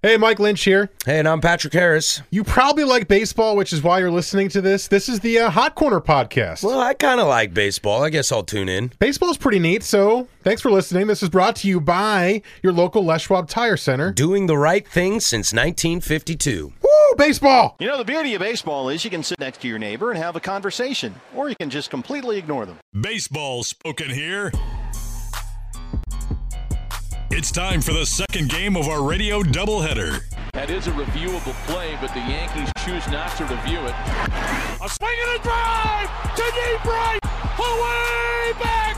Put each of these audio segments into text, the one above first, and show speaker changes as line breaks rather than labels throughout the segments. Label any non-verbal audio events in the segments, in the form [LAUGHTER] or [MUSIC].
Hey, Mike Lynch here.
Hey, and I'm Patrick Harris.
You probably like baseball, which is why you're listening to this. This is the uh, Hot Corner podcast.
Well, I kind of like baseball. I guess I'll tune in.
Baseball's pretty neat, so thanks for listening. This is brought to you by your local Les Schwab Tire Center.
Doing the right thing since 1952.
Woo, baseball!
You know, the beauty of baseball is you can sit next to your neighbor and have a conversation, or you can just completely ignore them.
Baseball spoken here. It's time for the second game of our radio doubleheader.
That is a reviewable play, but the Yankees choose not to review it.
A swing and a drive to deep right, away back,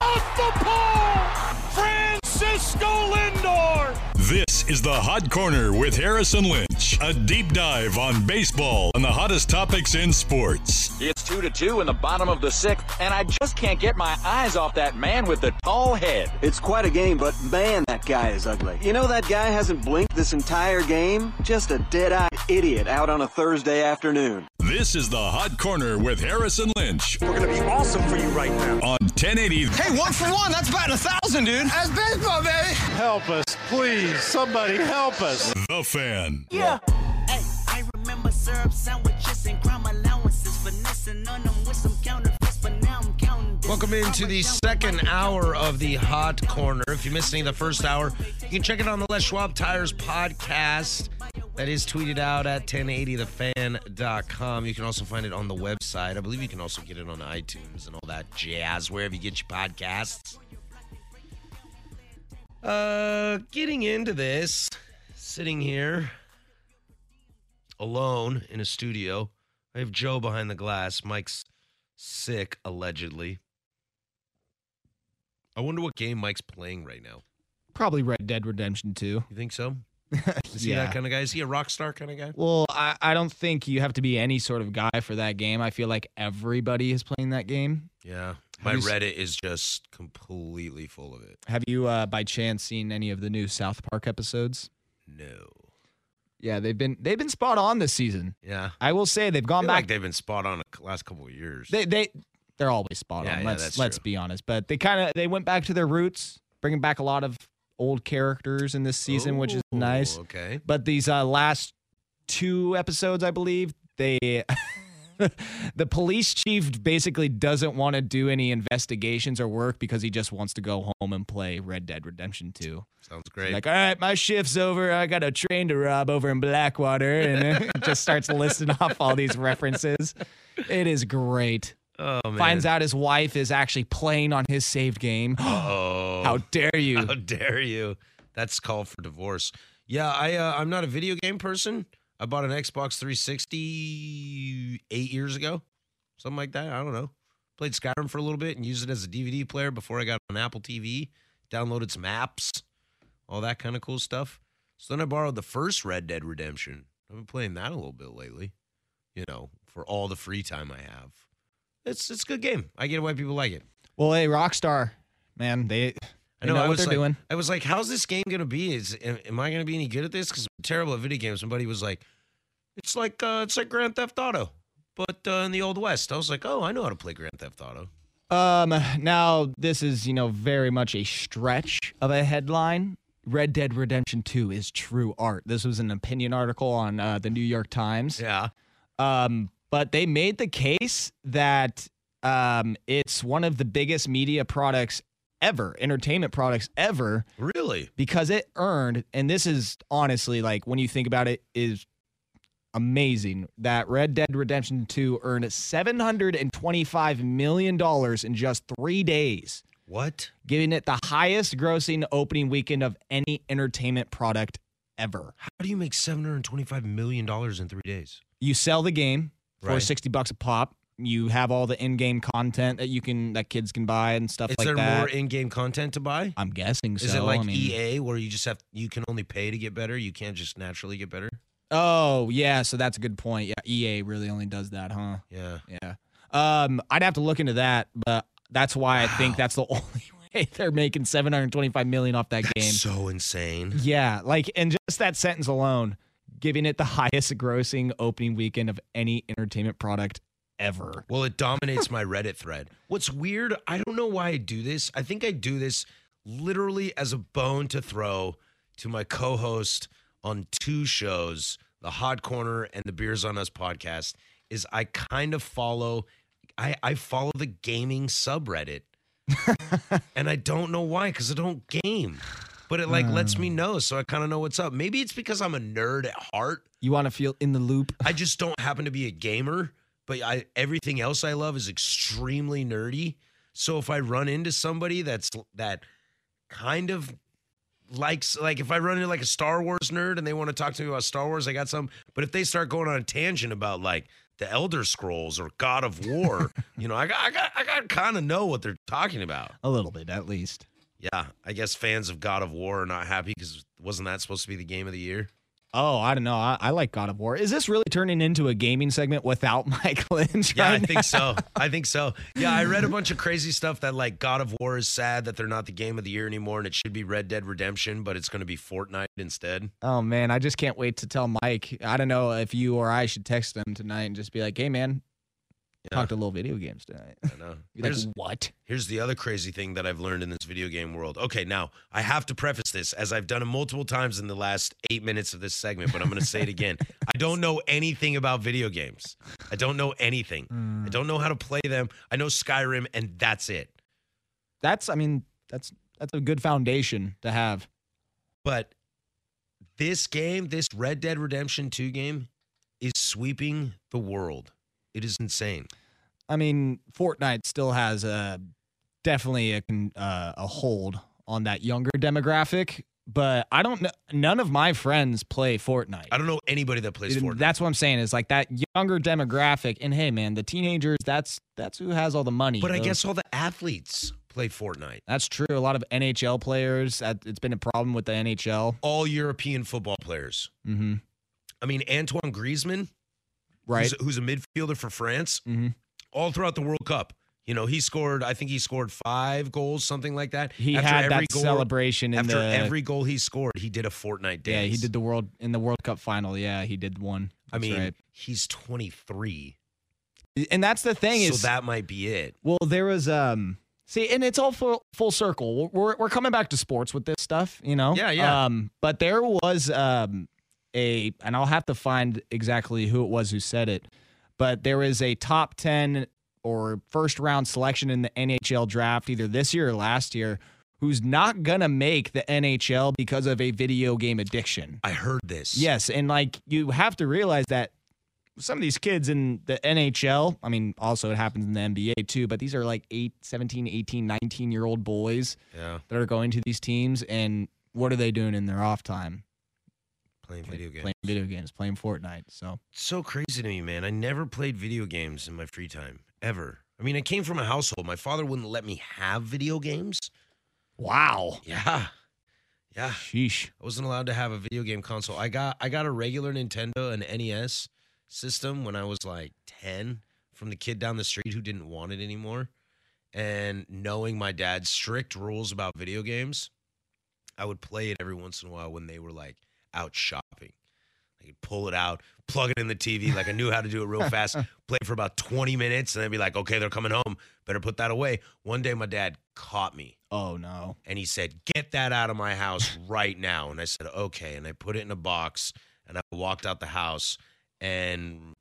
off the pole, Francisco Lindor.
This is the Hot Corner with Harris and Lynch, a deep dive on baseball and the hottest topics in sports.
It's two to two in the bottom of the sixth, and I just can't get my eyes off that man with the tall head.
It's quite a game, but man, that guy is ugly. You know that guy hasn't blinked this entire game? Just a dead-eyed idiot out on a Thursday afternoon.
This is the Hot Corner with Harris and Lynch
We're gonna be awesome for you right now.
on 1080
Hey, one for one, that's batting a thousand, dude. That's baseball, baby.
Help us, please. Somebody help us.
The Fan.
Yeah. Hey, I remember syrup sandwiches and crime allowances, finessing on them with some counterfeits, but now I'm counting. this.
Welcome into the second hour of the Hot Corner. If you missed any of the first hour, you can check it on the Les Schwab Tires podcast. That is tweeted out at 1080thefan.com. You can also find it on the website. I believe you can also get it on iTunes and all that jazz, wherever you get your podcasts. Uh, getting into this, sitting here alone in a studio. I have Joe behind the glass. Mike's sick, allegedly. I wonder what game Mike's playing right now.
Probably Red Dead Redemption 2.
You think so? [LAUGHS] Is he that kind of guy? Is he a rock star kind of guy?
Well, I, I don't think you have to be any sort of guy for that game. I feel like everybody is playing that game.
Yeah. My
you
Reddit is just completely full of it.
Have you, uh, by chance, seen any of the new South Park episodes?
No.
Yeah, they've been they've been spot on this season.
Yeah.
I will say they've
I
gone
feel
back.
like they've been spot on the last couple of years.
they they they're always spot
Yeah,
on.
yeah,
let's let's
true.
be honest. But they kind of they went back to their roots, bringing back a lot of old characters in this season, which is nice.
Okay.
But these uh, last two episodes, I believe, they [LAUGHS] [LAUGHS] the police chief basically doesn't want to do any investigations or work because he just wants to go home and play Red Dead Redemption 2.
Sounds great.
Like, all right, my shift's over. I got a train to rob over in Blackwater, and it just starts listing [LAUGHS] off all these references. It is great.
oh, man.
Finds out his wife is actually playing on his saved game. [GASPS]
Oh.
How dare you?
How dare you? That's called for divorce. Yeah, I uh, I'm not a video game person. I bought an Xbox 360 eight years ago, something like that. I don't know. Played Skyrim for a little bit and used it as a DVD player before I got an Apple TV. Downloaded some apps, all that kind of cool stuff. So then I borrowed the first Red Dead Redemption. I've been playing that a little bit lately. You know, for all the free time I have. It's it's a good game. I get why people like it.
Well, hey, Rockstar, man, they,
I know,
know,
I
what
was
they're
like,
doing.
I was like, "How's this game gonna be? Is am, am I gonna be any good at this? Because I'm terrible at video games." Somebody was like, "It's like uh, it's like Grand Theft Auto, but uh, in the old west." I was like, "Oh, I know how to play Grand Theft Auto."
Um, now this is you know very much a stretch of a headline. Red Dead Redemption 2 is true art. This was an opinion article on uh, the New York Times.
Yeah,
Um, but they made the case that um, it's one of the biggest media products ever, entertainment products ever,
really?
because it earned, and this is honestly like when you think about it, is amazing that Red Dead Redemption 2 earned $725 million in just three days,
What?
giving it the highest grossing opening weekend of any entertainment product ever.
How do you make seven hundred twenty-five million dollars in three days?
You sell the game for
Right.
60 bucks a pop. You have all the in-game content that you can that kids can buy and stuff
Is
like that.
Is there more in-game content to buy?
I'm guessing so.
Is it like
I mean,
EA where you just have you can only pay to get better? You can't just naturally get better.
Oh, yeah, so that's a good point. Yeah, EA really only does that, huh?
Yeah.
Yeah. Um, I'd have to look into that, but that's why I think that's the [LAUGHS] only way they're making 725 million off that game.
So insane.
Yeah, like and just that sentence alone, giving it the [LAUGHS] highest grossing opening weekend of any entertainment product ever.
Well, it dominates my Reddit thread. What's weird, I don't know why I do this. I think I do this literally as a bone to throw to my co host on two shows, the Hot Corner and the Beers on Us podcast, is I kind of follow I, I follow the gaming subreddit. [LAUGHS] and I don't know why, because I don't game. But it like lets me hmm. know, so I kind of know what's up. Maybe it's because I'm a nerd at heart.
You want to feel in the loop?
I just don't happen to be a gamer, but I everything else I love is extremely nerdy. So if I run into somebody that's that kind of likes like if I run into like a Star Wars nerd and they want to talk to me about Star Wars, I got some. But if they start going on a tangent about like the Elder Scrolls or God of War, [LAUGHS] you know, I got I got I got kind of know what they're talking about.
A little bit, at least.
Yeah, I guess fans of God of War are not happy because wasn't that supposed to be the game of the year?
Oh, I don't know. I, I like God of War. Is this really turning into a gaming segment without [LAUGHS] Mike Lynch?
Yeah, I
right
think so. I think so. Yeah, I read a [LAUGHS] bunch of crazy stuff that like God of War is sad that they're not the game of the year anymore and it should be Red Dead Redemption, but it's going to be Fortnite instead.
Oh man, I just can't wait to tell Mike. I don't know if you or I should text him tonight and just be like, "Hey man,
Yeah.
talked a little video games tonight."
I know. [LAUGHS]
Like,
Here's,
what?
here's the other crazy thing that I've learned in this video game world. Okay, now I have to preface this as I've done it multiple times in the last eight minutes of this segment, but I'm going to say it again. [LAUGHS] I don't know anything about video games. I don't know anything. I mm. don't know how to play them. I know Skyrim, and that's it.
That's, I mean, that's that's a good foundation to have.
But this game, this Red Dead Redemption 2 game, is sweeping the world. It is insane.
I mean, Fortnite still has a definitely a uh, a hold on that younger demographic, but I don't know. None of my friends play Fortnite.
I don't know anybody that plays Fortnite.
That's what I'm saying is like that younger demographic. And hey, man, the teenagers, that's that's who has all the money.
but I guess all the athletes play Fortnite.
that's true. A lot of NHL players. It's been a problem with the NHL.
All European football players.
Mm-hmm.
I mean, Antoine Griezmann,
Right.
who's, who's a midfielder for France,
Mm-hmm.
all throughout the World Cup. You know, he scored. I think he scored five goals, something like that.
He
After
had
every
that
goal-
celebration in
After
the
every goal he scored, he did a Fortnite dance.
yeah. He did the world in the World Cup final. Yeah, he did one.
I mean,
right.
he's 23,
and that's the thing
so
is
that might be it.
Well, there was um see, and it's all full full circle. We're we're coming back to sports with this stuff, you know.
Yeah, yeah.
Um, but there was um a, and I'll have to find exactly who it was who said it, but there was a top ten or first round selection in the NHL draft either this year or last year. Who's not gonna make the NHL because of a video game addiction?
I heard this.
Yes, and like you have to realize that some of these kids in the NHL, I mean, also it happens in the NBA too, but these are like 8, 17, 18, 19 year old boys
Yeah.
that are going to these teams. And what are they doing in their off time?
Playing video games.
Playing video games, playing Fortnite. So,
so crazy to me, man. I never played video games in my free time ever. I mean, I came from a household. My father wouldn't let me have video games.
wow.
Yeah. Yeah.
Sheesh.
I wasn't allowed to have a video game console. I got I got a regular Nintendo and NES system when I was like 10 from the kid down the street who didn't want it anymore. And knowing my dad's strict rules about video games, I would play it every once in a while when they were like out shopping. I could pull it out, plug it in the TV, like I knew how to do it real [LAUGHS] fast, play for about 20 minutes, and then be like, okay, they're coming home. Better put that away. One day my dad caught me
Oh, no.
and he said, "Get that out of my house right now." And I said, "Okay." And I put it in a box and I walked out the house and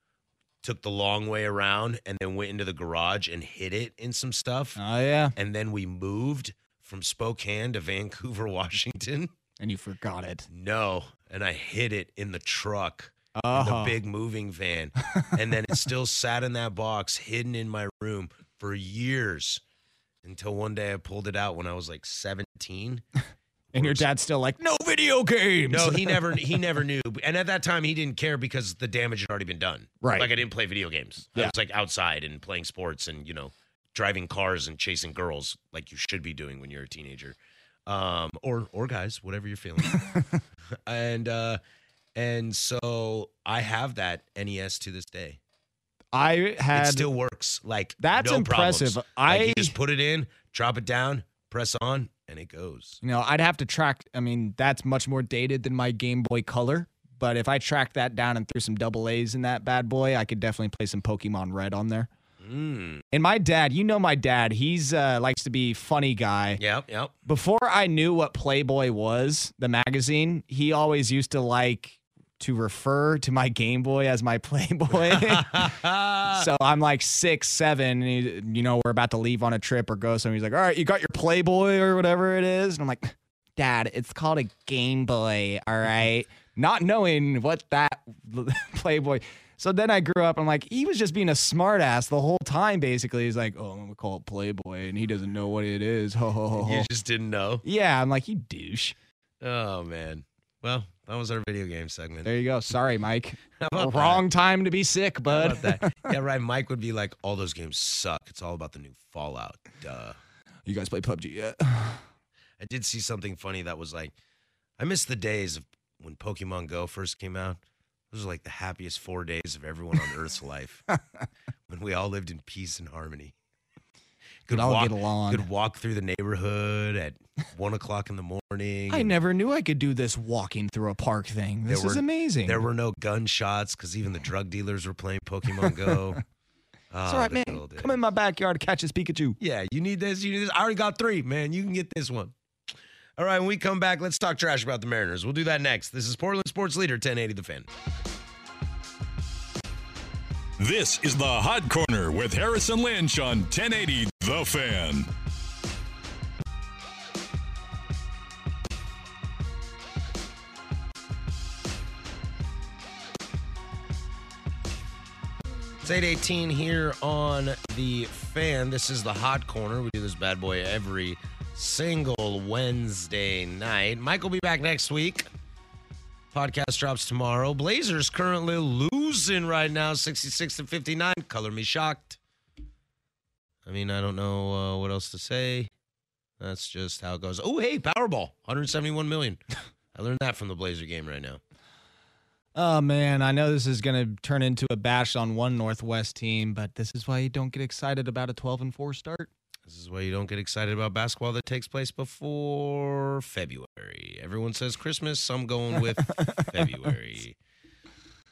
took the long way around and then went into the garage and hid it in some stuff.
Oh, yeah.
And then we moved from Spokane to Vancouver, [LAUGHS] Washington.
And you forgot it.
No, and I hid it in the truck. In
Oh.
the big moving van. [LAUGHS] and then it still sat in that box hidden in my room for years until one day I pulled it out when I was like 17. [LAUGHS]
And your dad's still like, no video games.
No, he never [LAUGHS] he never knew. And at that time he didn't care because the damage had already been done.
Right.
Like I didn't play video games. I
Yeah.
was like outside and playing sports and, you know, driving cars and chasing girls like you should be doing when you're a teenager. Um or or guys, whatever you're feeling. [LAUGHS] and uh and so I have that NES to this day.
I had.
it still works. Like
That's
no
impressive.
Problems.
I-
like you just put it in, drop it down, press on, and it goes.
You know, I'd have to track. I mean, that's much more dated than my Game Boy Color. But if I tracked that down and threw some double A's in that bad boy, I could definitely play some Pokemon Red on there.
Mm.
And my dad, you know my dad, he's uh, likes to be funny guy.
Yep, yep.
Before I knew what Playboy was, the magazine, he always used to like to refer to my Game Boy as my Playboy. [LAUGHS] so I'm like six, seven, and he, you know, we're about to leave on a trip or go somewhere. He's like, All right, you got your Playboy or whatever it is. And I'm like, Dad, it's called a Game Boy, all right? Not knowing what that [LAUGHS] Playboy. So then I grew up. I'm like, he was just being a smartass the whole time. Basically, he's like, "Oh, I'm gonna call it Playboy," and he doesn't know what it is. [LAUGHS] Ho ho ho.
You just didn't know.
Yeah, I'm like, you douche.
Oh man. Well, that was our video game segment.
There you go. Sorry, Mike. [LAUGHS] Wrong time to be sick, bud.
that? [LAUGHS] yeah, right. Mike would be like, all those games suck. It's all about the new Fallout. Duh.
You guys play PUBG yet?
I did see something funny that was like, I miss the days of when Pokemon Go first came out. Those are like the happiest four days of everyone on Earth's [LAUGHS] life. when we all lived in peace and harmony.
Could all
walk,
get along.
Could walk through the neighborhood at one o'clock in the morning.
I never knew I could do this walking through a park thing. This is
were-
amazing.
There were no gunshots because even the drug dealers were playing Pokemon Go. [LAUGHS] [LAUGHS]
Ah, it's
Oh,
all right, man. Come in my backyard catch this Pikachu.
Yeah, you need this. You need this. I already got three, man. You can get this one. All right, when we come back, let's talk trash about the Mariners. We'll do that next. This is Portland Sports Leader 1080 The Fan.
This is the Hot Corner with Harris and Lynch on 1080 The Fan.
It's 818 here on The Fan. This is the Hot Corner. We do this bad boy every single Wednesday night. Mike will be back next week. Podcast drops tomorrow. Blazers currently losing right now, 66 to 59. Color me shocked. I mean, I don't know uh, what else to say. That's just how it goes. Oh, hey, Powerball, 171 million. [LAUGHS] I learned that from the Blazer game right now.
Oh man, I know this is going to turn into a bash on one Northwest team, but this is why you don't get excited about a 12 and 4 start.
This is why you don't get excited about basketball that takes place before February. Everyone says Christmas. I'm going with [LAUGHS] February.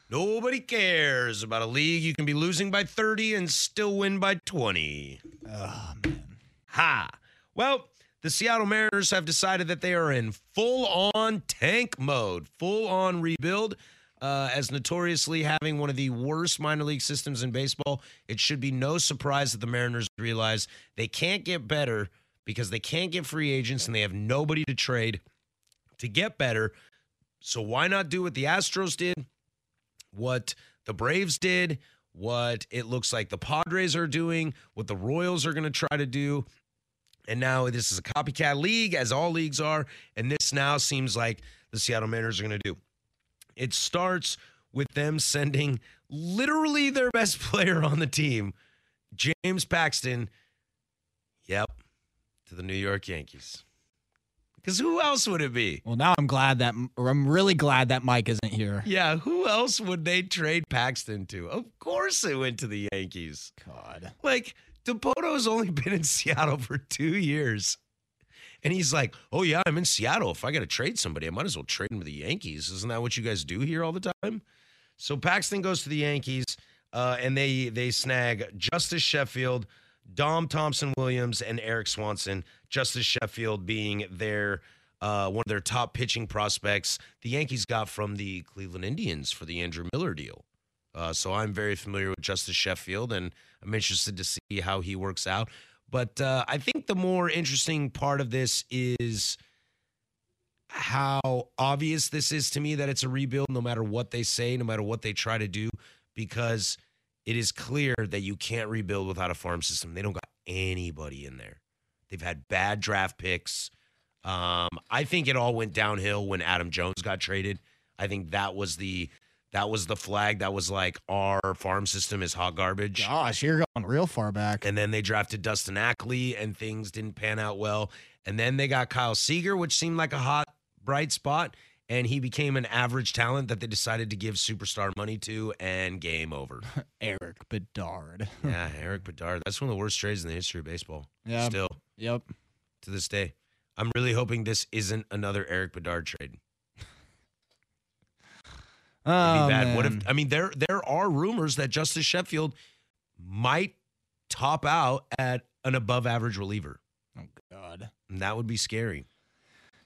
Nobody cares about a league you can be losing by 30 and still win by 20.
Oh man.
Ha! Well, the Seattle Mariners have decided that they are in full on tank mode, full on rebuild. Uh, as notoriously having one of the worst minor league systems in baseball, it should be no surprise that the Mariners realize they can't get better because they can't get free agents and they have nobody to trade to get better. So why not do what the Astros did, what the Braves did, what it looks like the Padres are doing, what the Royals are going to try to do. And now this is a copycat league, as all leagues are. And this now seems like the Seattle Mariners are going to do. It starts with them sending literally their best [LAUGHS] player on the team, James Paxton, yep, to the New York Yankees. Because who else would it be?
Well, now I'm glad that or I'm really glad that Mike isn't here.
Yeah, who else would they trade Paxton to? Of course it went to the Yankees.
God.
Like, Dipoto's only been in [LAUGHS] Seattle for two years. And he's like, oh, yeah, I'm in Seattle. If I got to trade somebody, I might as well trade him to the Yankees. Isn't that what you guys do here all the time? So Paxton goes to the Yankees, uh, and they they snag Justice Sheffield, Dom Thompson Williams, and Erik Swanson. Justice Sheffield being their uh, one of their top pitching prospects. The Yankees got from the Cleveland Indians for the Andrew Miller deal. Uh, so I'm very familiar with Justice Sheffield, and I'm interested to see how he works out. But uh, I think the more interesting part of this is how obvious this is to me that it's a rebuild, no matter what they say, no matter what they try to do, because it is clear that you can't rebuild without a farm system. They don't got anybody in there. They've had bad draft picks. Um, I think it all went downhill when Adam Jones got traded. I think that was the that was the flag that was like our farm system is hot garbage.
Gosh, you're going real far back.
And then they drafted Dustin Ackley, and things didn't pan out well. And then they got Kyle Seager, which seemed like a hot, bright spot. And he became an average talent that they decided to give superstar money to, and game over. [LAUGHS]
Erik Bedard. [LAUGHS]
yeah, Erik Bedard. That's one of the worst trades in the history of baseball.
Yeah.
Still,
Yep.
to this day. I'm really hoping this isn't another Erik Bedard trade.
Oh,
be bad. What if. I mean there there are rumors that Justice Sheffield might top out at an above average reliever.
Oh God.
And that would be scary.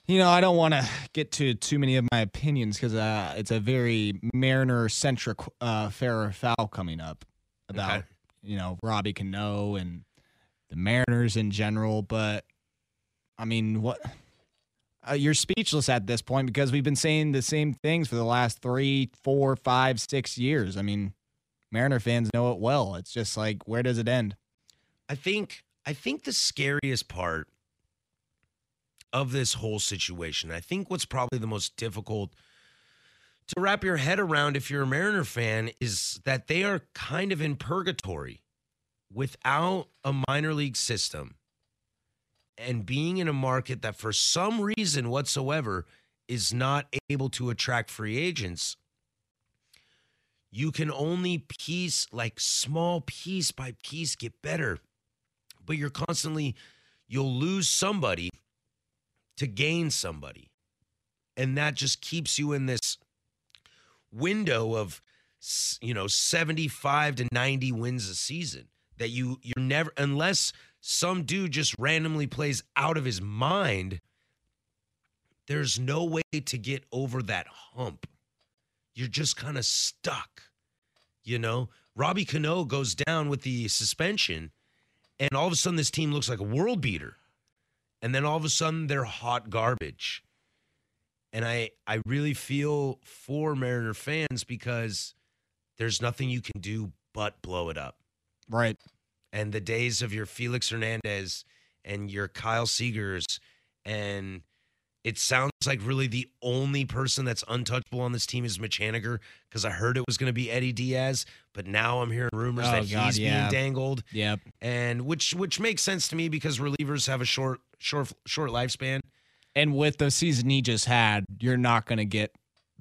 You know, I don't want to get to too many of my opinions because uh, it's a very Mariner centric uh, fair or foul coming up about
Okay.
you know Robbie Cano and the Mariners in general. But I mean, what? Uh, you're speechless at this point because we've been saying the same things for the last three, four, five, six years. I mean, Mariner fans know it well. It's just like, where does it end?
I think I think the scariest part of this whole situation, I think what's probably the most difficult to wrap your head around if you're a Mariner fan is that they are kind of in purgatory without a minor league system and being in a market that for some reason whatsoever is not able to attract free agents you can only piece like small piece by piece get better. But you're constantly you'll lose somebody to gain somebody. And that just keeps you in this window of you know 75 to 90 wins a season that you you're never unless some dude just randomly plays out of his mind there's no way to get over that hump you're just kind of stuck you know Robbie Cano goes down with the suspension and all of a sudden this team looks like a world beater and then all of a sudden they're hot garbage and I I really feel for Mariner fans because there's nothing you can do but blow it up.
Right.
And the days of your Felix Hernandez and your Kyle Seagers and it sounds like really the only person that's untouchable on this team is Mitch Haniger because I heard it was going to be Eddie Diaz, but now I'm hearing rumors
Oh,
that
God,
he's
yeah.
being dangled,
Yep.
and which which makes sense to me because relievers have a short short short lifespan.
And with the season he just had, you're not going to get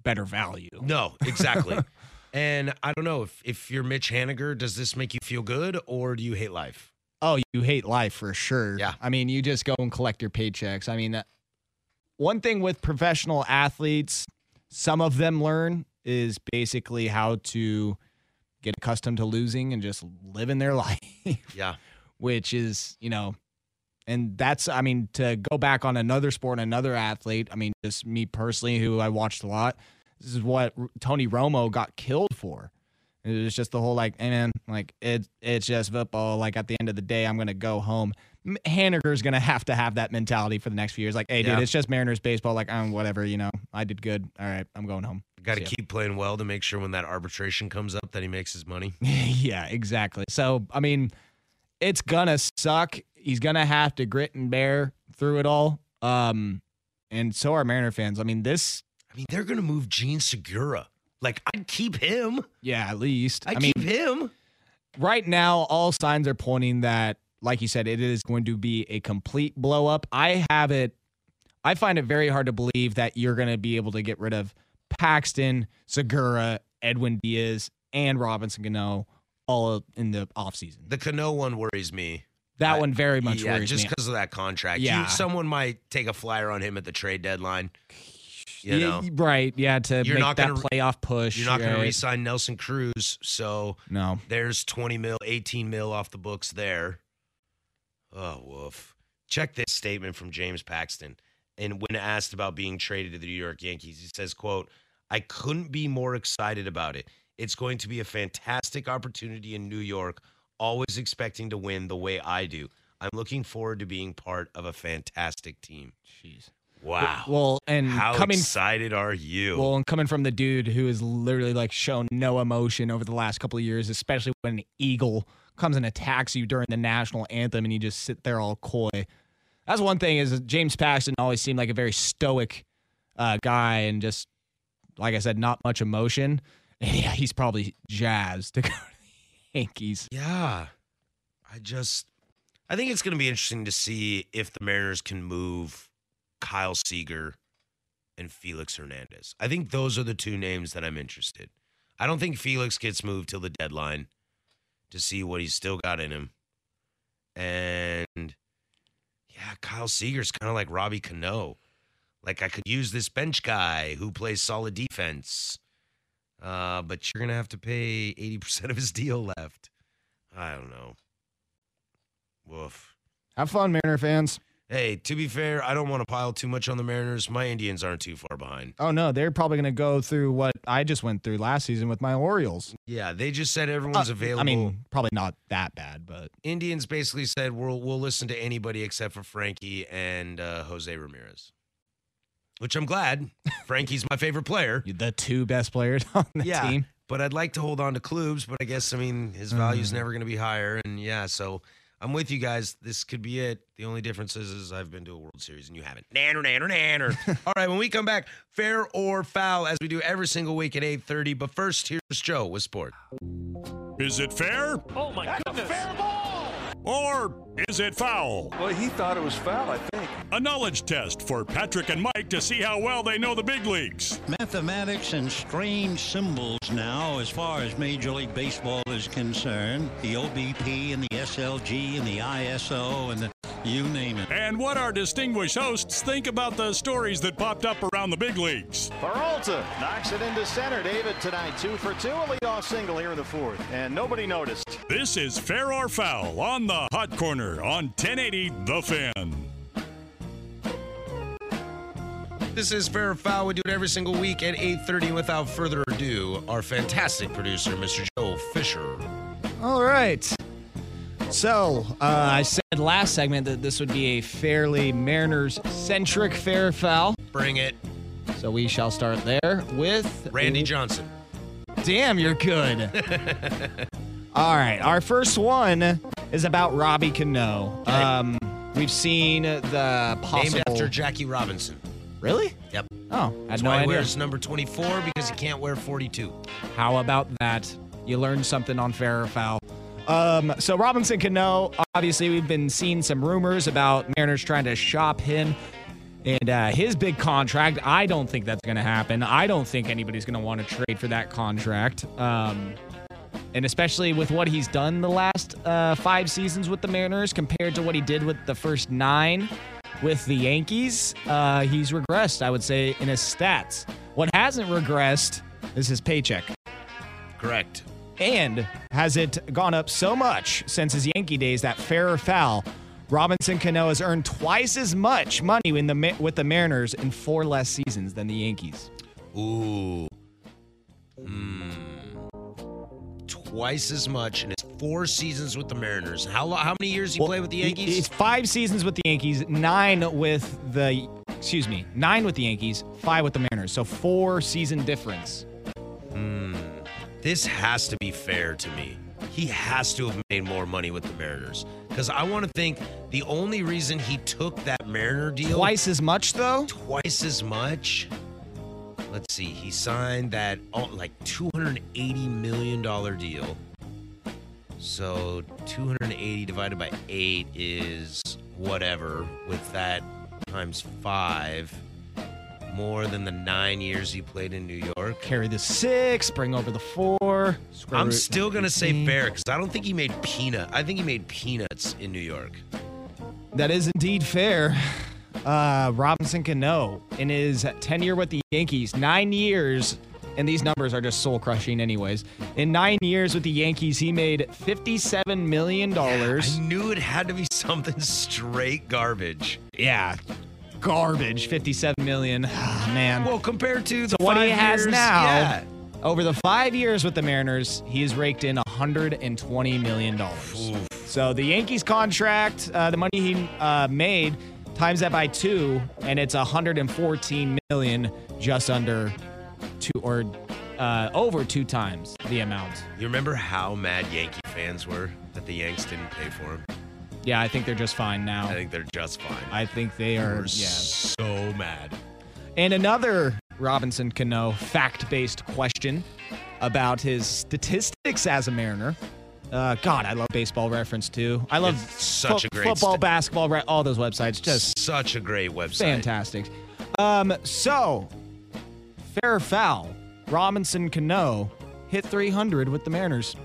better value.
No, exactly. [LAUGHS] and I don't know if if you're Mitch Haniger, does this make you feel good or do you hate life?
Oh, you hate life for sure.
Yeah.
I mean, you just go and collect your paychecks. I mean, that, one thing with professional athletes, some of them learn is basically how to get accustomed to losing and just living their [LAUGHS] life,
Yeah.
which is, you know, and that's, I mean, to go back on another sport, and another athlete, I mean, just me personally, who I watched a lot, this is what Tony Romo got killed for. It was just the whole like, hey man, like it, it's just football. Like at the end of the day, I'm gonna go home. Haniger's gonna have to have that mentality for the next few years. Like, hey, dude,
Yeah.
it's just Mariners baseball. Like, um, whatever, you know, I did good. All right, I'm going home.
Got to
ya.
keep playing well to make sure when that arbitration comes up that he makes his money. [LAUGHS]
yeah, exactly. So, I mean, it's gonna suck. He's gonna have to grit and bear through it all. Um, and so are Mariner fans. I mean, this,
I mean, they're going to move Jean Segura. Like, I'd keep him.
yeah, at least.
I'd
I mean,
keep him.
right now, all signs are pointing that, like you said, it is going to be a complete blow up. I have it. I find it very hard to believe that you're going to be able to get rid of Paxton, Segura, Edwin Diaz, and Robinson Cano all in the offseason.
The Cano one worries me.
That
I-
one very much
yeah,
worries
just because of that contract.
Yeah.
You, someone might take a flyer on him at the trade deadline. You
Yeah,
know,
right? Yeah, to
You're
make
not
that
gonna-
playoff push.
you're not going to re-sign Nelson Cruz, so
No,
there's 20 mil, 18 mil off the books there. Oh, woof. Check this statement from James Paxton. And when asked about being traded to the New York Yankees, he says, quote, I couldn't be more excited about it. It's going to be a fantastic opportunity in New York, always expecting to win the way I do. I'm looking forward to being part of a fantastic team.
jeez.
Wow.
Well, and
How
coming
excited are you?
Well, and coming from the dude who has literally like shown no emotion over the last couple of years, especially when an eagle comes and attacks you during the national anthem and you just sit there all coy. That's one thing is James Paxton always seemed like a very stoic uh, guy and just like I said, not much emotion. And yeah, he's probably jazzed to [LAUGHS] go to the Yankees.
Yeah. I just I think it's going to be interesting to see if the Mariners can move Kyle Seager and Felix Hernandez. I think those are the two names that I'm interested. I don't think Felix gets moved till the deadline to see what he's still got in him. And yeah, Kyle Seager's kind of like Robbie Cano. Like I could use this bench guy who plays solid defense. Uh, but you're gonna have to pay 80% of his deal left. I don't know. Woof.
Have fun, Mariner fans.
Hey, to be fair, I don't want to pile too much on the Mariners. My Indians aren't too far behind.
Oh no, they're probably going to go through what I just went through last season with my Orioles.
Yeah, they just said everyone's
Uh,
available.
I mean, probably not that bad, but
Indians basically said we'll we'll listen to anybody except for Frankie and uh, Jose Ramirez, which I'm glad. [LAUGHS] Frankie's my favorite player.
the two best players [LAUGHS] on the
yeah,
team.
but I'd like to hold on to Klubs, but I guess I mean his value's
Mm.
never going to be higher, and yeah, so I'm with you guys. This could be it. The only difference is, is I've been to a World Series and you haven't. Nanner, nanner, nanner. [LAUGHS] All right, when we come back, fair or foul, as we do every single week at 8:30. But first, here's Joe with sport.
Is it fair
Oh my goodness. fair ball.
or is it foul?
Well, he thought it was foul, I think.
A knowledge test for Patrick and Mike to see how well they know the big leagues.
Mathematics and strange symbols now, as far as Major League Baseball is concerned. The OBP and the SLG and the ISO and the you name it.
And what our distinguished hosts think about the stories that popped up around the big leagues.
Peralta knocks it into center. David tonight, two for two, a leadoff single here in the fourth, and nobody noticed.
This is Fair or Foul on the Hot Corner on 1080 The Fan.
This is Fair or Foul. We do it every single week at 8:30. Without further ado, our fantastic producer, Mr. Joe Fisher.
All right. So, uh, I said last segment that this would be a fairly Mariners centric fair foul.
Bring it.
So, we shall start there with
Randy Johnson.
Damn, you're good. [LAUGHS] All right. Our first one is about Robbie Cano. Um, we've seen the possible.
Named after Jackie Robinson.
Really?
Yep.
Oh, had
That's
no
why he
idea.
wears number 24 because he can't wear 42.
How about that? You learned something on fair or foul. Um, so Robinson Cano, obviously, we've been seeing some rumors about Mariners trying to shop him and uh, his big contract. I don't think that's going to happen. I don't think anybody's going to want to trade for that contract. Um, and especially with what he's done the last uh, five seasons with the Mariners compared to what he did with the first nine with the Yankees, uh, he's regressed, I would say, in his stats. What hasn't regressed is his paycheck.
Correct.
And has it gone up so much since his Yankee days that fair or foul, Robinson Cano has earned twice as much money in the with the Mariners in four less seasons than the Yankees.
Ooh. Hmm. Twice as much in his four seasons with the Mariners. How how many years he played with the Yankees?
He's five seasons with the Yankees, nine with the excuse me, nine with the Yankees, five with the Mariners. So four season difference.
Hmm. This has to be fair to me. He has to have made more money with the Mariners because I want to think the only reason he took that Mariner deal
Twice as much though.
twice as much. Let's see. He signed that oh, like two hundred eighty million dollar deal. So two hundred eighty divided by eight is whatever. With that times five, more than the nine years he played in New York.
Carry the six, bring over the four.
I'm still gonna say fair because I don't think he made peanut. I think he made peanuts in New York.
That is indeed fair. Uh, Robinson Cano in his tenure with the Yankees, nine years, and these numbers are just soul crushing, anyways. In nine years with the Yankees, he made fifty-seven million dollars.
I knew it had to be [LAUGHS] something straight garbage.
Yeah, garbage. Fifty-seven million. Ah, man.
Well, compared to the
what he
five
has now,
yeah.
over the five years with the Mariners, he's raked in $120 million. So the Yankees contract, uh, the money he uh, made, times that by two, and it's 114 million, just under two or uh, over two times the amount.
You remember how mad Yankee fans were that the Yanks didn't pay for him?
Yeah, I think they're just fine now.
I think they're just fine.
I think they are.
We're
Yeah.
so mad.
And another Robinson Cano fact based question about his statistics as a Mariner. Uh, God, I love baseball reference too. I love
It's such a great
football,
sta-
basketball, re- all those websites. Just
Such a great website.
fantastic. Um, so, fair foul, Robinson Cano hit 300 with the Mariners.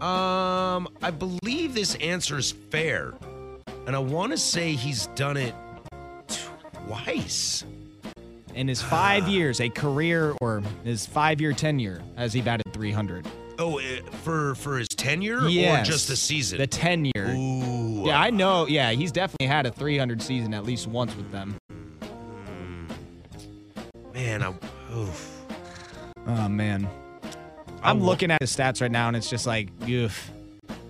Um, I believe this answer is fair, and I want to say he's done it twice.
In his five years, a career or his five year tenure, has he batted 300?
Oh, eh, for for his tenure or just the season?
The tenure.
Ooh.
Yeah, I know. Yeah, he's definitely had a 300 season at least once with them.
Man, I, oof.
Oh man, I'm looking at his stats right now, and it's just like, oof.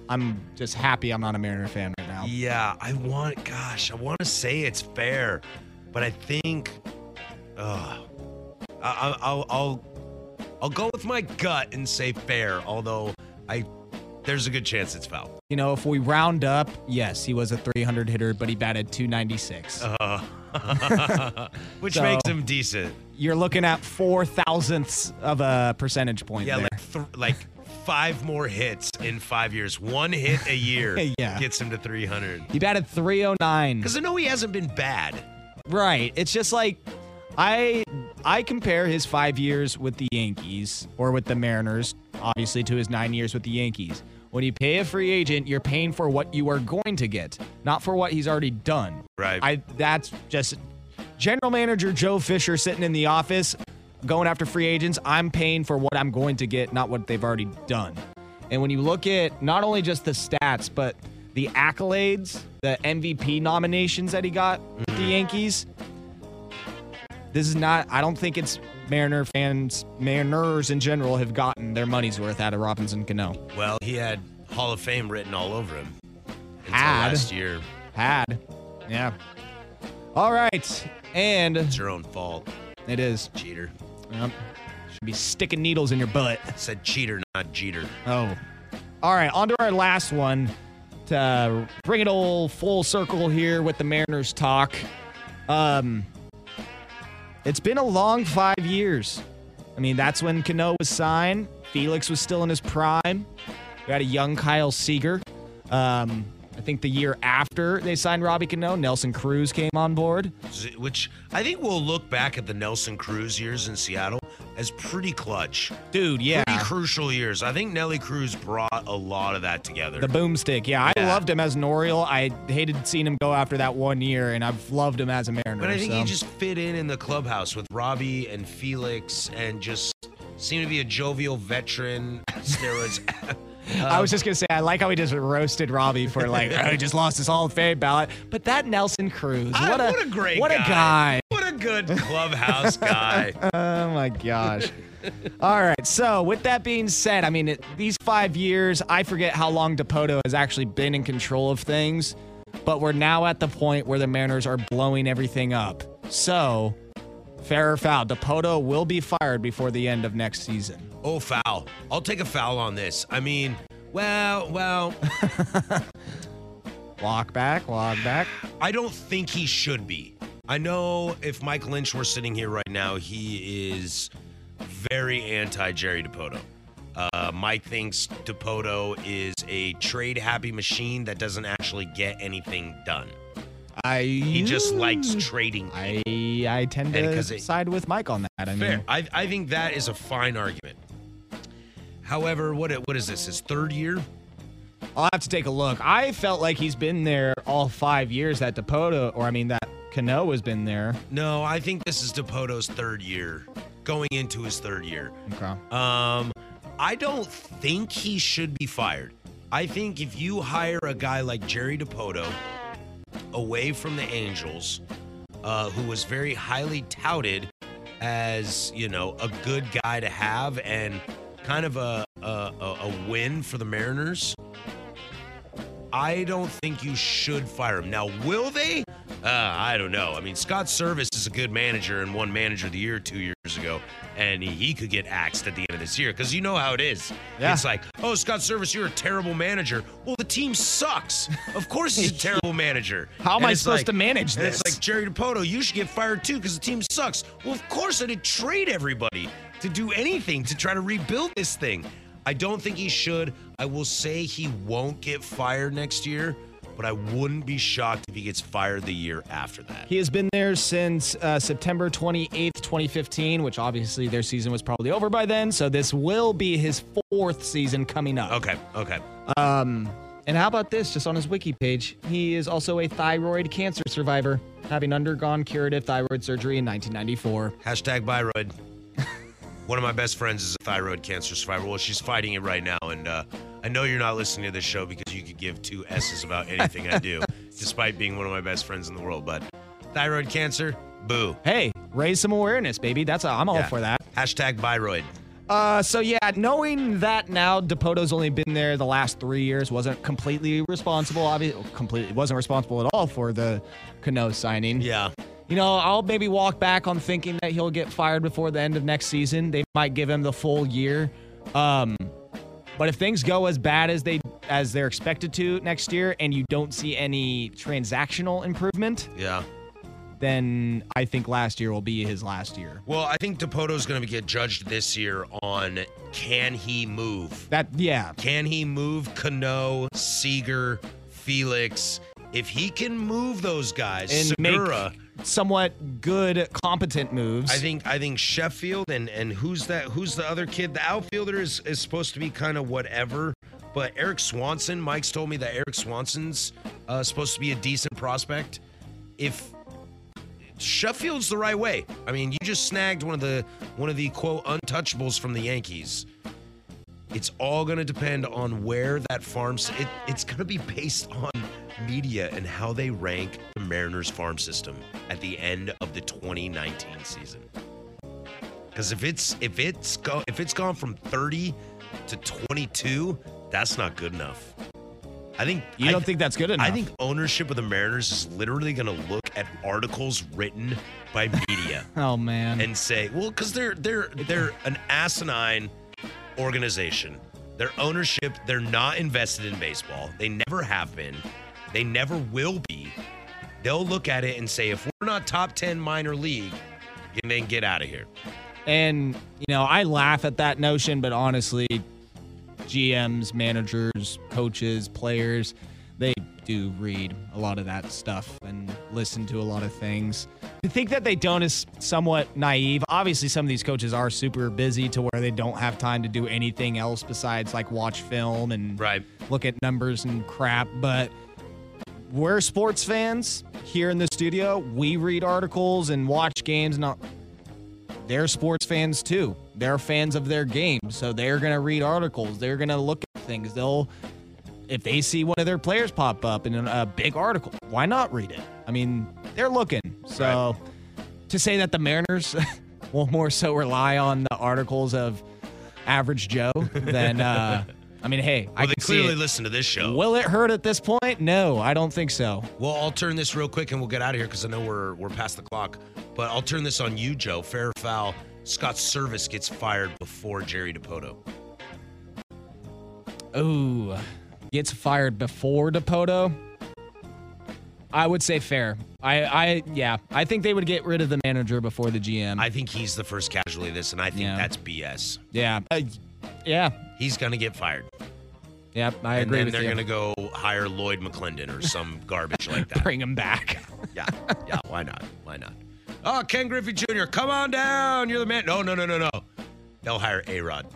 I'm just happy I'm not a Mariner fan right now.
Yeah, I want. Gosh, I want to say it's fair, but I think. Uh, I, I, I'll I'll I'll go with my gut and say fair. Although I, there's a good chance it's foul.
You know, if we round up, yes, he was a 300 hitter, but he batted 296.
Uh, [LAUGHS] which
So-
makes him decent.
You're looking at four thousandths of a percentage point
Yeah,
there.
like th- like five more hits in five years. One hit a year [LAUGHS]
Yeah.
gets him to 300.
he batted 309.
Because I know he hasn't been bad.
Right. It's just like I I compare his five years with the Yankees or with the Mariners, obviously to his nine years with the Yankees. When you pay a free agent, you're paying for what you are going to get, not for what he's already done.
Right.
I that's just general manager Joe Fisher sitting in the office going after free agents. I'm paying for what I'm going to get, not what they've already done. And when you look at not only just the stats, but the accolades, the MVP nominations that he got with the mm-hmm. Yankees, this is not, I don't think it's Mariner fans, Mariners in general have gotten their money's worth out of Robinson Cano.
Well, he had Hall of Fame written all over him
Had.
last year.
Had. Yeah. All right. And
It's your own fault,
it is.
cheater.
Yep. Should be sticking needles in your butt.
Said cheater, not Jeter.
Oh. All right, on to our last one to bring it all full circle here with the Mariners talk. Um, it's been a long five years. I mean, that's when Cano was signed. Felix was still in his prime. We had a young Kyle Seager. Um, I think the year after they signed Robbie Cano, Nelson Cruz came on board.
Which I think we'll look back at the Nelson Cruz years in Seattle as pretty clutch.
Dude, yeah.
Pretty crucial years. I think Nelly Cruz brought a lot of that together.
The boomstick. Yeah, I loved him as an Oriole. I hated seeing him go after that one year, and I've loved him as a Mariner.
But I think
so.
he just fit in in the clubhouse with Robbie and Felix and just seemed to be a jovial veteran. Steroids. [LAUGHS]
I was just gonna say I like how he just roasted Robbie for like oh, he just lost his Hall of Fame ballot, but that Nelson Cruz,
Ah,
what a
what a great
what
guy.
a guy.
What a good clubhouse guy. [LAUGHS]
Oh my gosh. All right. So with that being said, I mean it, these five years, I forget how long Dipoto has actually been in control of things, but we're now at the point where the Mariners are blowing everything up. So. Fair or foul, Dipoto will be fired before the end of next season.
Oh, foul. I'll take a foul on this. I mean, well, well, [LAUGHS]
Walk back, walk back.
I don't think he should be. I know if Mike Lynch were sitting here right now, he is very anti Jerry Dipoto. Uh, Mike thinks Dipoto is a trade happy machine that doesn't actually get anything done.
I
He just likes trading.
I I tend to
it-
side with Mike on that. I
Fair.
mean,
I, I think that is a fine argument. However, what what is this? His third year?
I'll have to take a look. I felt like he's been there all five years that Dipoto, or I mean that Cano has been there.
No, I think this is Dipoto's third year, going into his third year.
Okay.
Um, I don't think he should be fired. I think if you hire a guy like Jerry Dipoto away from the Angels, uh, who was very highly touted as you know a good guy to have and kind of a a, a, win for the Mariners. I don't think you should fire him. Now, will they? Uh, I don't know. I mean, Scott Servais is a good manager and won Manager of the Year two years ago, and he, could get axed at the end of this year because you know how it is.
Yeah.
It's like, oh, Scott Servais, you're a terrible manager. Well, the team sucks. Of course, he's a [LAUGHS] terrible manager.
How am I supposed
like-
to manage this?
It's like Jerry Dipoto, you should get fired too because the team sucks. Well, of course, I did trade everybody to do anything to try to rebuild this thing. I don't think he should. I will say he won't get fired next year, but I wouldn't be shocked if he gets fired the year after that.
He has been there since uh, September 28th, 2015, which obviously their season was probably over by then. So this will be his fourth season coming up.
Okay, okay.
Um, and how about this? Just on his wiki page, he is also a thyroid cancer survivor, having undergone curative thyroid surgery in 1994.
Hashtag Byroid. [LAUGHS] One of my best friends is a thyroid cancer survivor. Well, she's fighting it right now, and uh, I know you're not listening to this show because you could give two S's about anything I do, [LAUGHS] despite being one of my best friends in the world. But thyroid cancer, boo.
Hey, raise some awareness, baby. That's I'm all
Yeah.
for that.
Hashtag Byroid.
Uh, so yeah, knowing that now Dipoto's only been there the last three years, wasn't completely responsible. Obviously, completely wasn't responsible at all for the Cano signing.
Yeah.
You know, I'll maybe walk back on thinking that he'll get fired before the end of next season. They might give him the full year. Um, but if things go as bad as they as they're expected to next year, and you don't see any transactional improvement,
Yeah.
then I think last year will be his last year.
Well, I think Dipoto's going to get judged this year on can he move?
That yeah.
Can he move Cano, Seager, Felix? If he can move those guys,
and
Segura,
make somewhat good, competent moves.
I think I think Sheffield and and who's that? Who's the other kid? The outfielder is is supposed to be kind of whatever. But Erik Swanson, Mike's told me that Erik Swanson's uh, supposed to be a decent prospect. If Sheffield's the right way, I mean, you just snagged one of the one of the quote untouchables from the Yankees. It's all going to depend on where that farm. It, it's going to be based on media and how they rank the Mariners farm system at the end of the 2019 season. Because if it's if it's go if it's gone from 30 to 22, that's not good enough. I think
You
I
don't think that's good enough?
I think ownership of the Mariners is literally going to look at articles written by media [LAUGHS]
Oh man.
and say, well, because they're they're they're an asinine organization. Their ownership, they're not invested in baseball. They never have been. They never will be. They'll look at it and say, if we're not top ten minor league, then get out of here.
And, you know, I laugh at that notion, but honestly, GMs, managers, coaches, players, they do read a lot of that stuff and listen to a lot of things. To think that they don't is somewhat naive. Obviously, some of these coaches are super busy to where they don't have time to do anything else besides like watch film and
right.
look at numbers and crap. But we're sports fans here in the studio. We read articles and watch games. Not they're sports fans too. They're fans of their game, so they're gonna read articles. They're gonna look at things. They'll if they see one of their players pop up in a big article, why not read it? I mean, they're looking. So to say that the Mariners [LAUGHS] will more so rely on the articles of average Joe than uh [LAUGHS] I mean, hey, I
Well, they
see
clearly listen to this show.
Will it hurt at this point? No, I don't think so.
Well, I'll turn this real quick and we'll get out of here because I know we're we're past the clock. But I'll turn this on you, Joe. Fair or foul? Scott Servais gets fired before Jerry Dipoto.
Ooh, gets fired before Dipoto. I would say fair. I, I, yeah, I think they would get rid of the manager before the GM.
I think he's the first casualty of this, and I think
Yeah.
that's BS.
yeah, uh, yeah,
He's gonna get fired.
yeah. I
and
agree And
then
with
they're
you.
gonna go hire Lloyd McClendon or some [LAUGHS] garbage like that.
Bring him back.
Yeah, yeah. Why not? Why not? Oh, Ken Griffey Jr., come on down. You're the man. No, no, no, no, no. They'll hire A Rod.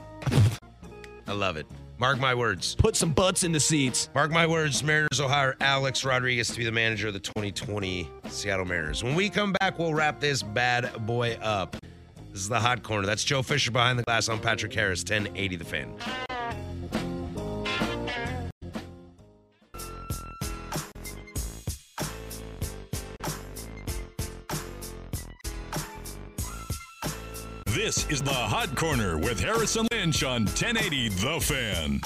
I love it. Mark my words.
Put some butts in the seats.
Mark my words. Mariners will hire Alex Rodriguez to be the manager of the 2020 Seattle Mariners. When we come back, we'll wrap this bad boy up. This is the hot corner. That's Joe Fisher behind the glass. I'm Patrick Harris, 1080 The Fan.
This is the Hot Corner with Harris and Lynch on 1080 The Fan.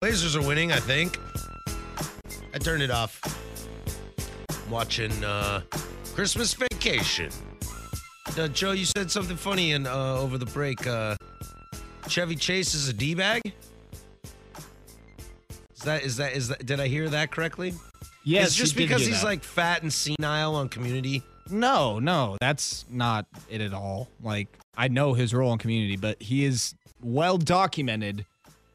Blazers are winning, I think. I turned it off. Watching uh, Christmas Vacation. Uh, Joe, you said something funny in, uh, over the break. Uh, Chevy Chase is a D bag. Is that is that is that? Did I hear that correctly?
Yes,
It's just because he's
that.
like fat and senile on Community.
No, no, that's not it at all. Like I know his role in community, but he is well documented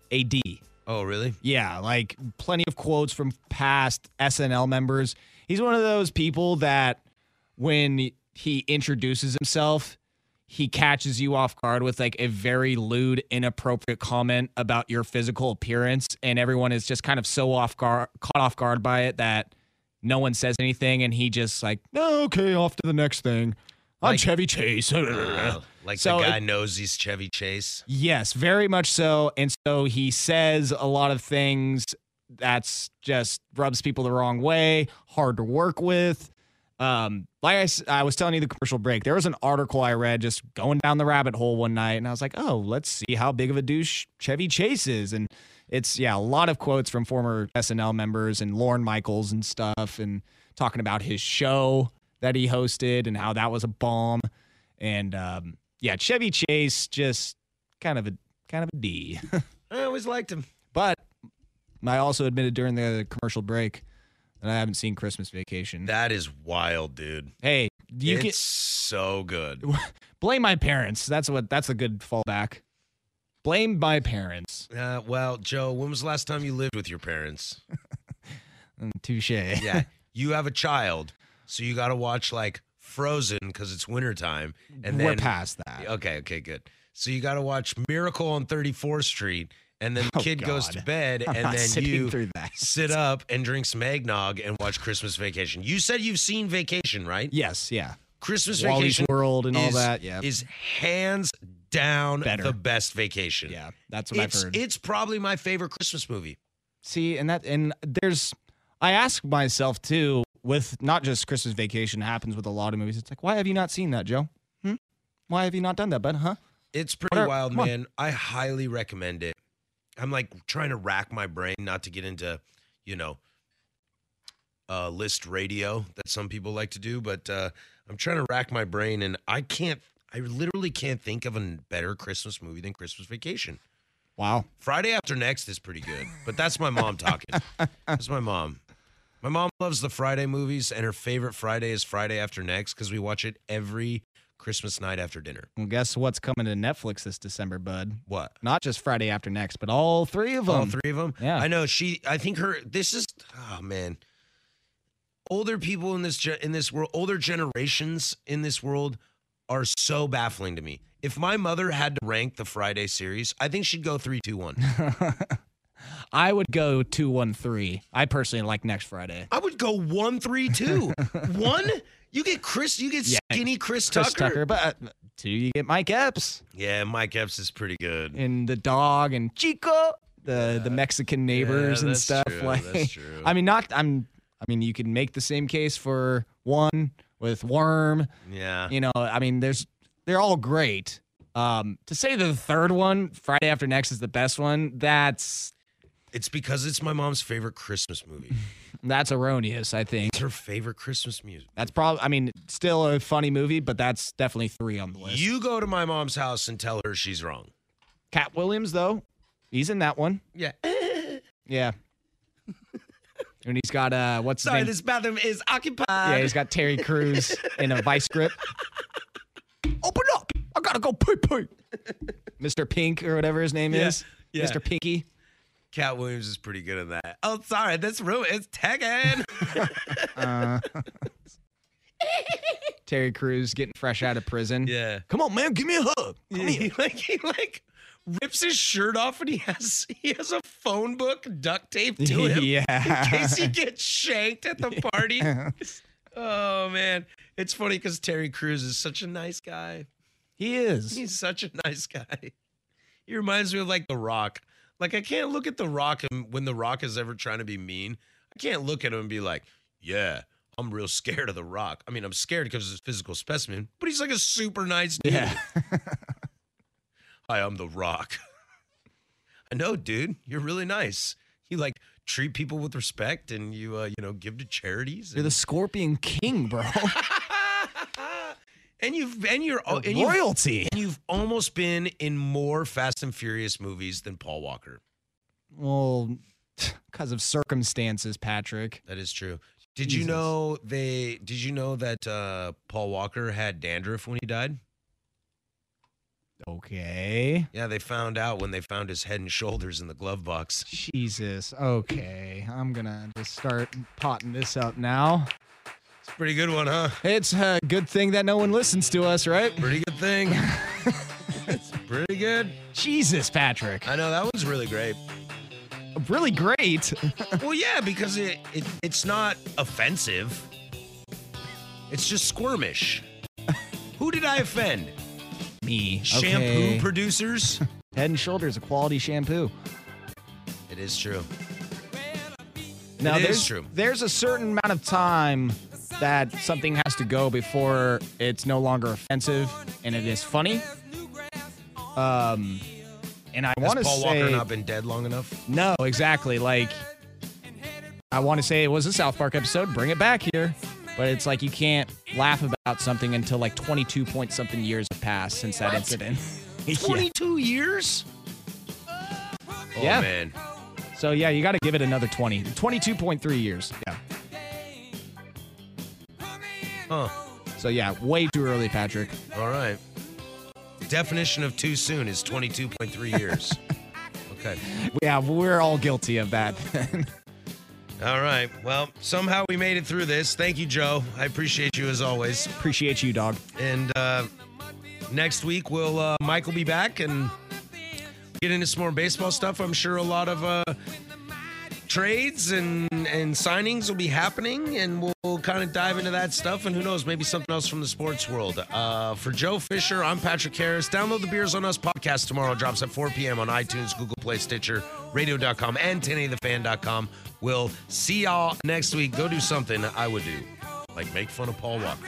a D.
Oh, really?
Yeah, like plenty of quotes from past SNL members. He's one of those people that when he introduces himself, he catches you off guard with like a very lewd, inappropriate comment about your physical appearance, and everyone is just kind of so off guard, caught off guard by it that no one says anything, and he just like, oh, okay, off to the next thing. I'm
Like-
Chevy Chase. [LAUGHS]
Uh, like
So
the guy
it-
knows he's Chevy Chase.
Yes, very much so. And so he says a lot of things that's just rubs people the wrong way, hard to work with. Um, like I was telling you the commercial break, there was an article I read just going down the rabbit hole one night, and I was like, oh, let's see how big of a douche Chevy Chase is. And it's, yeah, a lot of quotes from former SNL members and Lorne Michaels and stuff, and talking about his show that he hosted and how that was a bomb. And um, yeah, Chevy Chase just kind of a kind of a D. [LAUGHS]
I always liked him.
But I also admitted during the commercial break that I haven't seen Christmas Vacation.
That is wild, dude.
hey, you
it's
can
so good. [LAUGHS]
blame my parents. That's what that's a good fallback. Blame my parents.
Uh, well, Joe, when was the last time you lived with your parents? [LAUGHS]
Touche.
Yeah, you have a child, so you got to watch like Frozen because it's wintertime. And then
We're
then
past that.
Okay, okay, good. So you got to watch Miracle on 34th Street, and then the [LAUGHS]
Oh,
kid goes to bed,
I'm
and then you sit up and drink some eggnog and watch Christmas Vacation. You said you've seen Vacation, right?
Yes, yeah.
Christmas
Wally's
Vacation
World and all
is-
that, yeah.
is hands down
Better.
the best vacation.
Yeah, that's what
it's,
I've heard.
It's probably my favorite Christmas movie.
See, and that and there's I ask myself too with not just Christmas Vacation happens with a lot of movies. It's like, why have you not seen that, Joe? Hmm? Why have you not done that, bud? Huh?
It's pretty
are-
wild,
come on.
man. I highly recommend it. I'm like trying to rack my brain not to get into, you know, uh, list radio that some people like to do, but uh, I'm trying to rack my brain and I can't, I literally can't think of a better Christmas movie than Christmas Vacation.
Wow.
Friday After Next is pretty good, but that's my mom talking. [LAUGHS] that's my mom. My mom loves the Friday movies, and her favorite Friday is Friday After Next because we watch it every Christmas night after dinner.
Well, guess what's coming to Netflix this December, bud?
What?
Not just Friday after next, but all three of them.
All three of them.
Yeah.
I know. She. I think her. This is. Oh man. Older people in this in this world, older generations in this world, are so baffling to me. If my mother had to rank the Friday series, I think she'd go three, two, one. [LAUGHS]
I would go two one three. I personally like next Friday.
I would go one, three, two. [LAUGHS] one. You get Chris. You get
Yeah,
skinny Chris,
Chris
Tucker.
Tucker, but uh, two you get Mike Epps
Yeah, Mike Epps is pretty good.
and the dog and Chico, the the Mexican neighbors and
that's
stuff.
true,
like,
that's true. [LAUGHS]
I mean, not. I'm. I mean, you can make the same case for one with Worm.
Yeah.
You know, I mean, there's they're all great. Um, to say the third one, Friday After Next, is the best one, that's
It's because it's my mom's favorite Christmas movie. [LAUGHS]
that's erroneous. I think
It's her favorite Christmas music.
that's probably. I mean, still a funny movie, but that's definitely three on the list.
You go to my mom's house and tell her she's wrong.
Katt Williams, though, he's in that one.
Yeah. [LAUGHS]
Yeah. [LAUGHS] and he's got uh, what's his
Sorry, this bathroom is occupied.
yeah, he's got Terry Crews in a vice grip. Open up! I gotta go pee pee. Mr. Pink or whatever his name
Yeah,
is.
yeah.
Mr. Pinky.
Katt Williams is pretty good at that. Oh, sorry, this room is tagging. [LAUGHS]
Uh, Terry Crews getting fresh out of prison.
yeah.
Come on, man, give me a hug. Come
He, like he like rips his shirt off and he has he has a phone book duct taped to [LAUGHS] him
Yeah.
in case he gets shanked at the [LAUGHS] party. oh man, it's funny because Terry Crews is such a nice guy.
He is.
He's such a nice guy. He reminds me of like The Rock. Like I can't look at The Rock and when The Rock is ever trying to be mean, I can't look at him and be like, "Yeah, I'm real scared of The Rock." I mean, I'm scared because of a physical specimen, but he's like a super nice dude.
Yeah. [LAUGHS]
Hi, I'm The Rock. [LAUGHS] I know, dude. You're really nice. You like treat people with respect and you uh, you know, give to charities.
You're the Scorpion King, bro. [LAUGHS]
and you've and you're and you've-
Royalty.
and you've almost been in more Fast and Furious movies than Paul Walker.
Well, [SIGHS] because of circumstances, Patrick.
That is true. Did you know they did you know that uh, Paul Walker had dandruff when he died?
Okay.
Yeah, they found out when they found his head and shoulders in the glove box.
Jesus. Okay. I'm gonna just start potting this up now.
Pretty good one, huh?
It's a good thing that no one listens to us, right?
Pretty good thing. [LAUGHS] it's pretty good.
Jesus, Patrick.
I know that one's really great.
Really great. [LAUGHS]
Well, yeah, because it, it it's not offensive. It's just squirmish. [LAUGHS] Who did I offend?
Me.
Shampoo
Okay.
producers?
Head and Shoulders, a quality shampoo.
it is true.
Now,
It is
there's,
true.
There's a certain amount of time that something has to go before it's no longer offensive and it is funny. Um, and I want to
Paul
say
Walker not been dead long enough?
no, exactly. Like I want to say it was a South Park episode. Bring it back here, but it's like you can't laugh about something until like 22 point something years have passed since that
What?
incident. [LAUGHS] Yeah.
22 years? Oh,
Yeah.
man.
So yeah, you got to give it another 20. 22.3 years. Yeah.
Huh.
So yeah, way too early, Patrick.
All right. Definition of too soon is 22.3 years. [LAUGHS] okay.
Yeah, we're all guilty of that.
All right. Well, somehow we made it through this. Thank you, Joe. I appreciate you as always.
Appreciate you, dog.
And uh, next week, will uh, Mike will be back and get into some more baseball stuff. I'm sure a lot of uh, trades and and signings will be happening, and we'll kind of dive into that stuff. And who knows, maybe something else from the sports world. Uh, for Joe Fisher, I'm Patrick Harris. Download the Beers on Us podcast tomorrow. Drops at 4 p.m. on iTunes, Google Play, Stitcher, Radio.com, and 1080thefan.com. We'll see y'all next week. Go do something I would do, like make fun of Paul Walker.